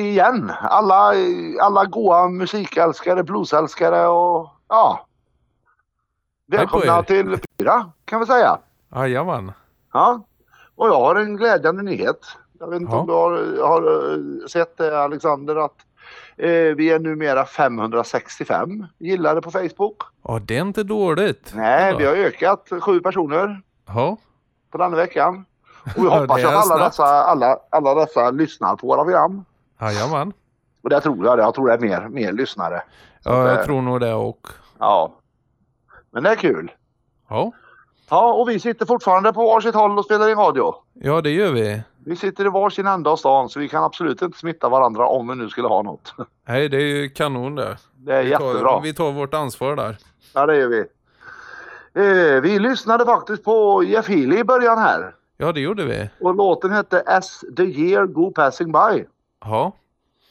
igen alla, alla goa musikälskare, bluesälskare och ja. Välkomna till fyra kan vi säga. Jajamän. Ja. Och jag har en glädjande nyhet. Jag vet inte Ja. om du har, har eh, sett det Alexander att eh, vi är numera 565 gillade på Facebook. Ja, det är inte dåligt. Nej, vi har ökat sju personer Ja, på denna veckan. Och vi Ja, hoppas att alla snabbt. dessa, alla, alla dessa lyssnar på våra program. Jajamän. Och det tror jag, det. jag tror det är mer, mer lyssnare. Så Ja, jag eh, tror nog det och. Ja. Men det är kul. Ja, Ja, och vi sitter fortfarande på varsitt håll och spelar in radio. ja det gör vi. Vi sitter i varsin ända av stan så vi kan absolut inte smitta varandra om vi nu skulle ha något. Nej, det är ju kanon det. Det är Vi jättebra. tar, vi tar vårt ansvar där. Ja, det gör vi. Eh, vi lyssnade faktiskt på Jeff Healey i början här. Ja, det gjorde vi. Och låten hette As the year go passing by. Ja,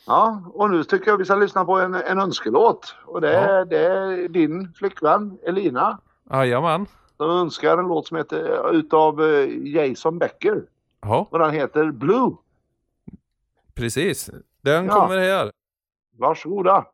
Ja, och nu tycker jag vi ska lyssna på en, en önskelåt. Och det är, Ja. det är din flickvän Elina jajamän. som önskar en låt som heter utav eh, Jason Becker. Ja, Och den heter Blue. precis. Den Ja. kommer här. Varsågoda.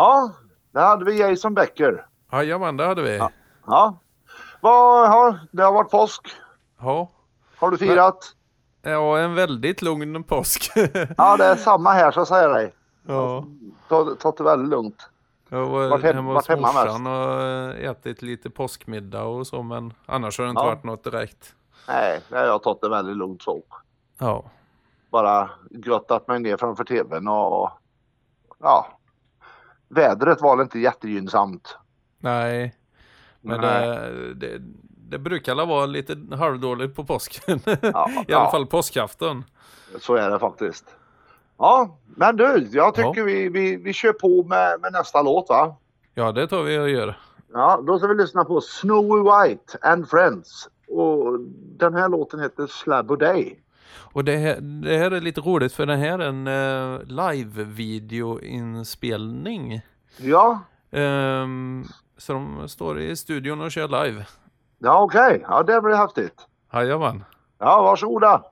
Ja, där hade vi Jason Becker. Jajamän, det hade vi. Ja. ja. Va, ja det har varit påsk. Ja. Har du firat? Ja, en väldigt lugn påsk. ja, det är samma här så säger jag dig ja. Ta- Tagit det väldigt lugnt. Jag var Vart hem- hemma hos hemma morsan och eh, ätit lite påskmiddag och så, men annars har det inte Ja. varit något direkt. Nej, jag har tagit det väldigt lugnt så. Ja. Bara grottat mig ner framför tvn och ja. Vädret var inte jättegynnsamt. Nej, men Nej. det, det, det brukar vara lite halvdåligt på påsken. Ja, I alla ja. fall påskafton. Så är det faktiskt. Ja, men du, jag tycker Ja. vi, vi, vi kör på med, med nästa låt va? Ja, det tar vi och gör. Ja, då ska vi lyssna på Snowy White and Friends. Och den här låten heter Slab Day. Och det här, det här är lite roligt för det här är en uh, live-videoinspelning. Ja, Ehm, så de står i studion och kör live. ja okej. Ja, det blir häftigt. Jajamän. Ja, varsågoda.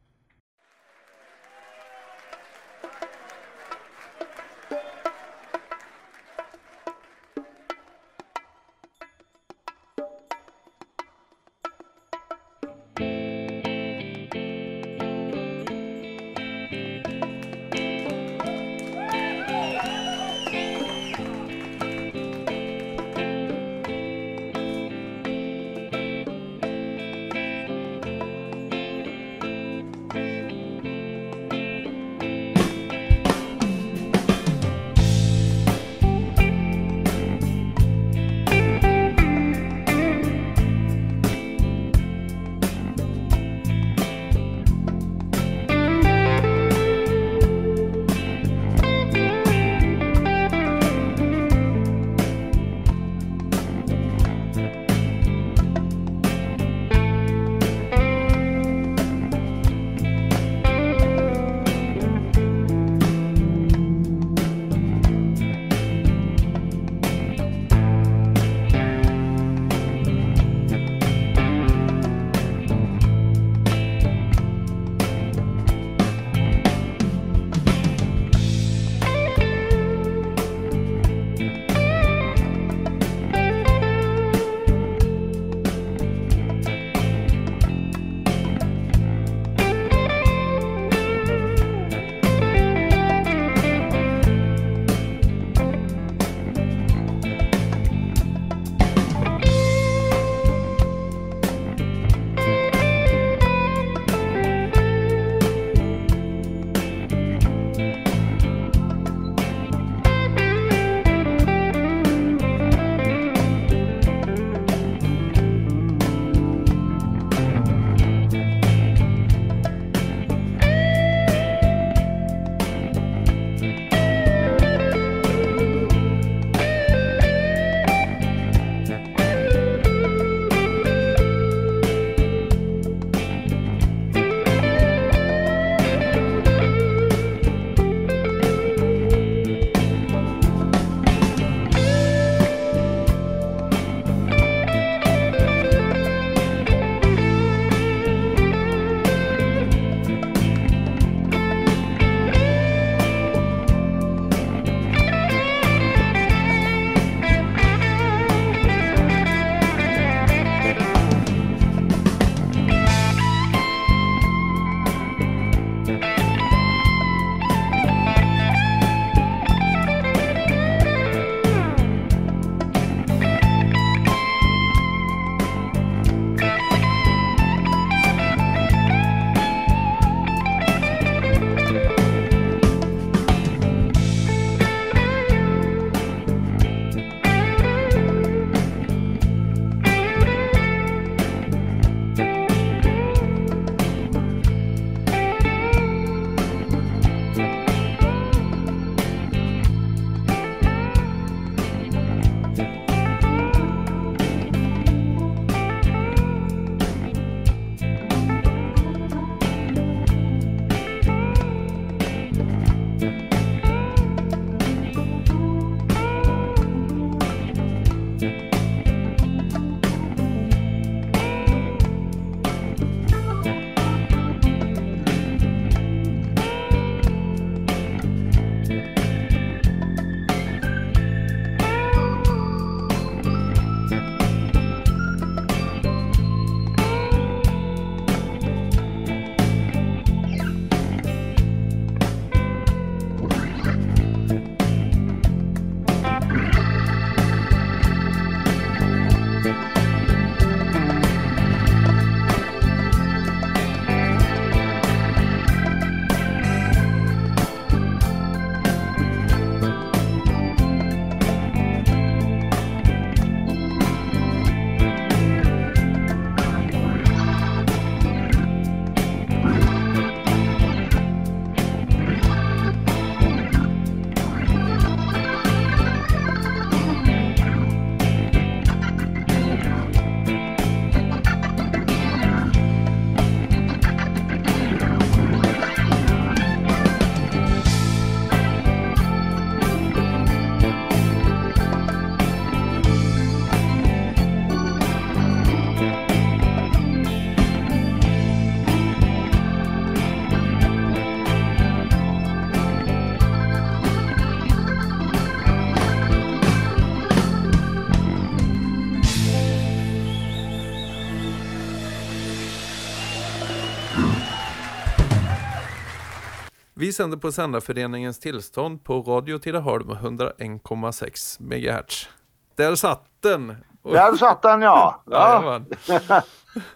Vi sänder på Sändarföreningens tillstånd på Radio Tidaholm 101,6 MHz. Där satt den! Och- Där satt den ja. ja.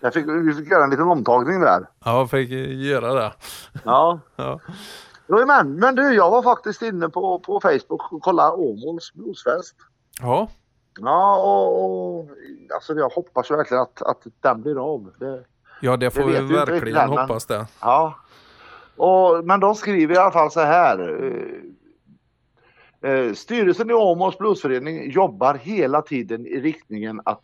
Jag fick, vi fick göra en liten omtagning där. Ja, fick göra det. Ja. Ja. Jajamän, men du jag var faktiskt inne på, på Facebook och kollade Åmåls bluesfest. ja, Ja och, och alltså jag hoppas verkligen att, att den blir av. Det, ja det får Det vi verkligen men- hoppas det. ja. Och, men de skriver i alla fall så här. eh, eh, Styrelsen i Åmåls bluesförening jobbar hela tiden i riktningen att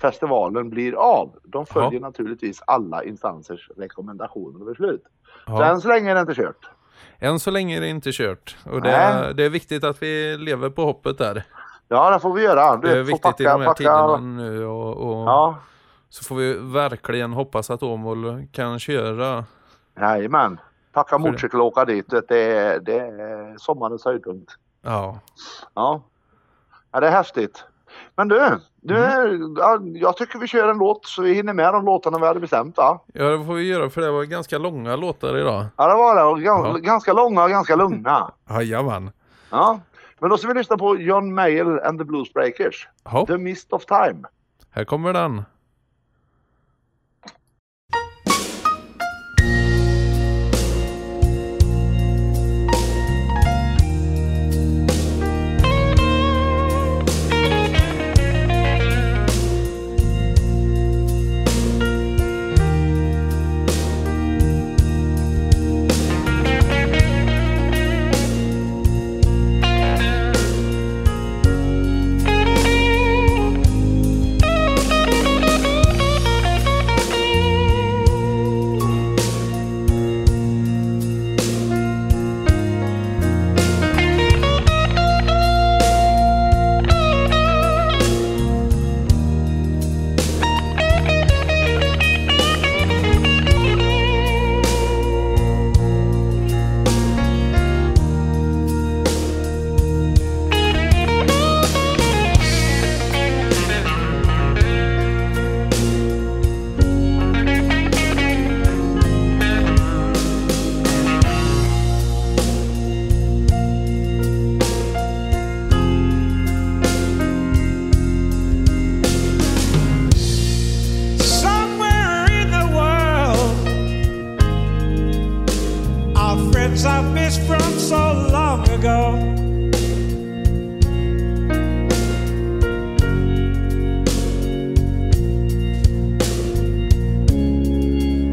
festivalen blir av. De följer Ja. naturligtvis alla instansers rekommendationer och beslut. Så Ja. än så länge är det inte kört. Än så länge är det inte kört. Och det, Nej. det är viktigt att vi lever på hoppet där. Ja, det får vi göra. Du Det är viktigt i de här tiderna packa. nu. Och, och Ja, Så får vi verkligen hoppas att Åmål kan köra. jajamän. Packa motorcykel och åka dit. Det är, det är sommarens höjdpunkt. Ja, Ja. ja, det är häftigt. Men du, du Mm. ja, jag tycker vi kör en låt så vi hinner med de låtarna vi hade bestämt va? ja det får vi göra för det var ganska långa låtar idag. Ja, det var det. Och Ja. Ganska långa och ganska lugna. Jajamän. Ja. Men då ska vi lyssna på John Mayall and the Bluesbreakers. Ja, The Mist of Time. här kommer den. Friends I've missed from so long ago.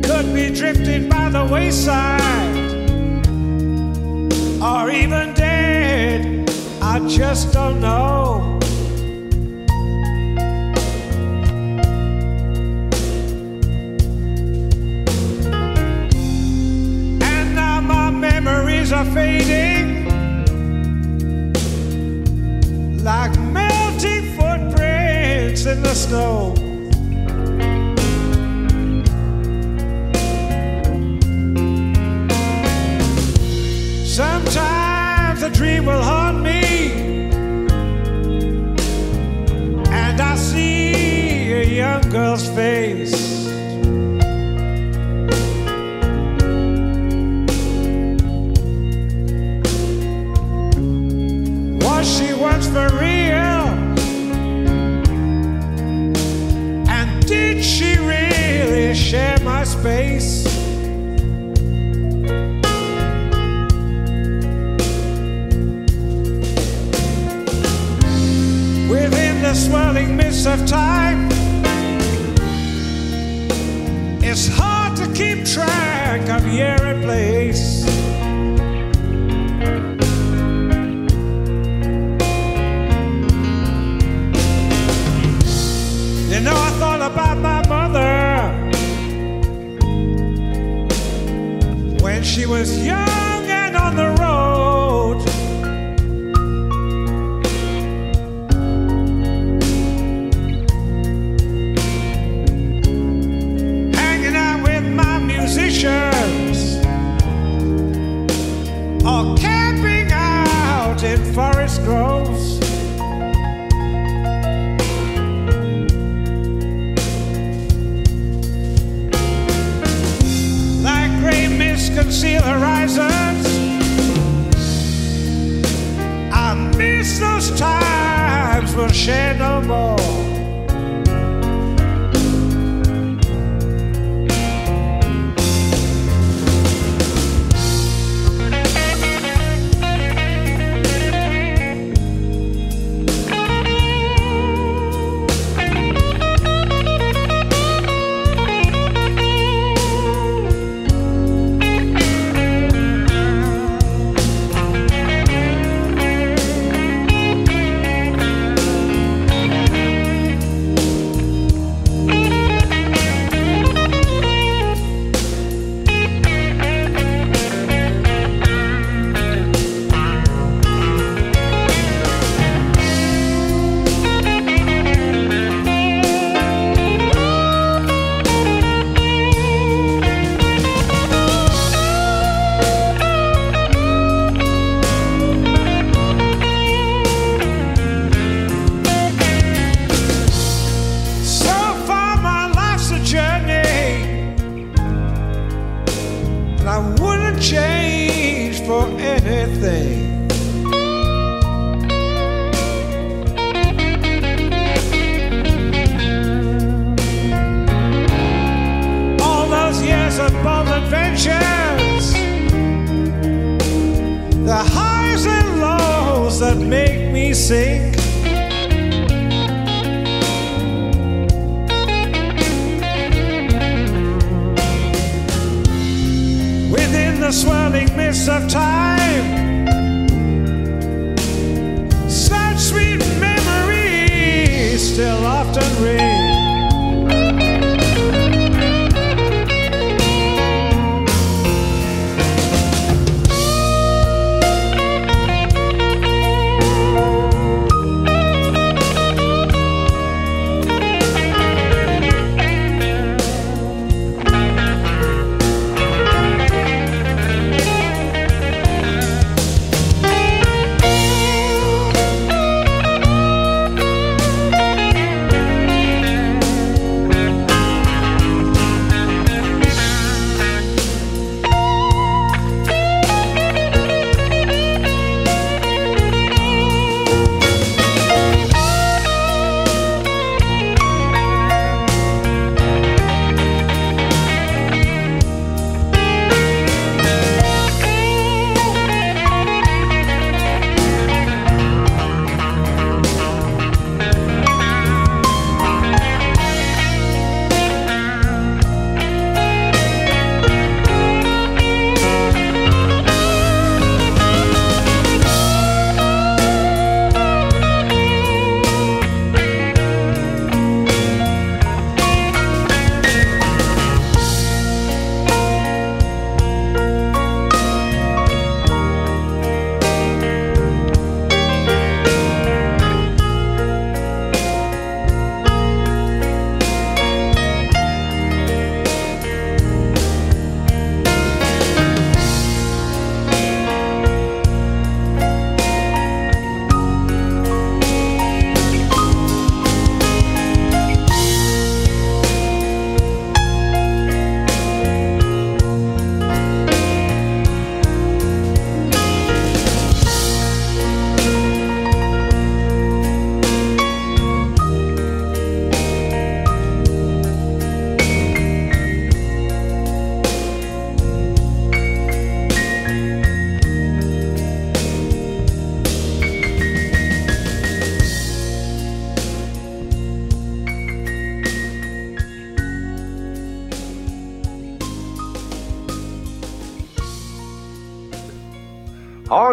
Could be drifting by the wayside, or even dead. I just don't know. Sometimes a dream will haunt me, and I see a young girl's face. Adventures, the highs and lows that make me sing. within the swirling mist of time. Such sweet memories still often ring.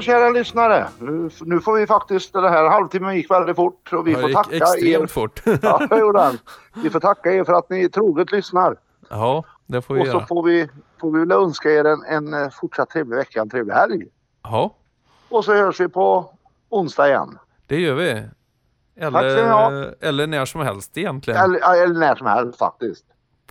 Kära lyssnare. Nu, nu får vi faktiskt, den här halvtimmen gick väldigt fort och vi Det får tacka extremt er. fort. Ja, det. Vi får tacka er för att ni troget lyssnar. ja, det får vi Och så göra. får vi, får vi väl önska er en, en eh, fortsatt trevlig vecka, en trevlig helg. Ja, Och så hörs vi på onsdag igen. det gör vi. Eller, eller när som helst egentligen. Eller, eller när som helst faktiskt.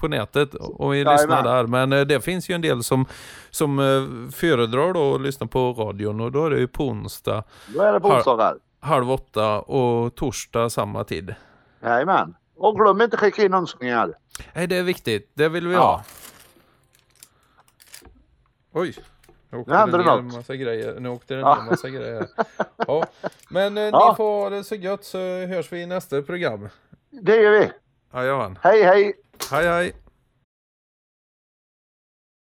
På nätet och vi lyssnar där. Men eh, det finns ju en del som, som eh, föredrar då att lyssna på radion och då är det ju på onsdag Då är det på onsdagar. halv åtta och torsdag samma tid. Jajamän. Och glöm inte skicka in önskningar. Nej, det är viktigt. Det vill vi Ja. ha. Oj, Nu händer det något. massa grejer. Nu åkte det Ja. en massa grejer. Ja. Men eh, Ja. ni får ha det så gött så hörs vi i nästa program. Det gör vi. Jajamän. Hej hej! Hej hej!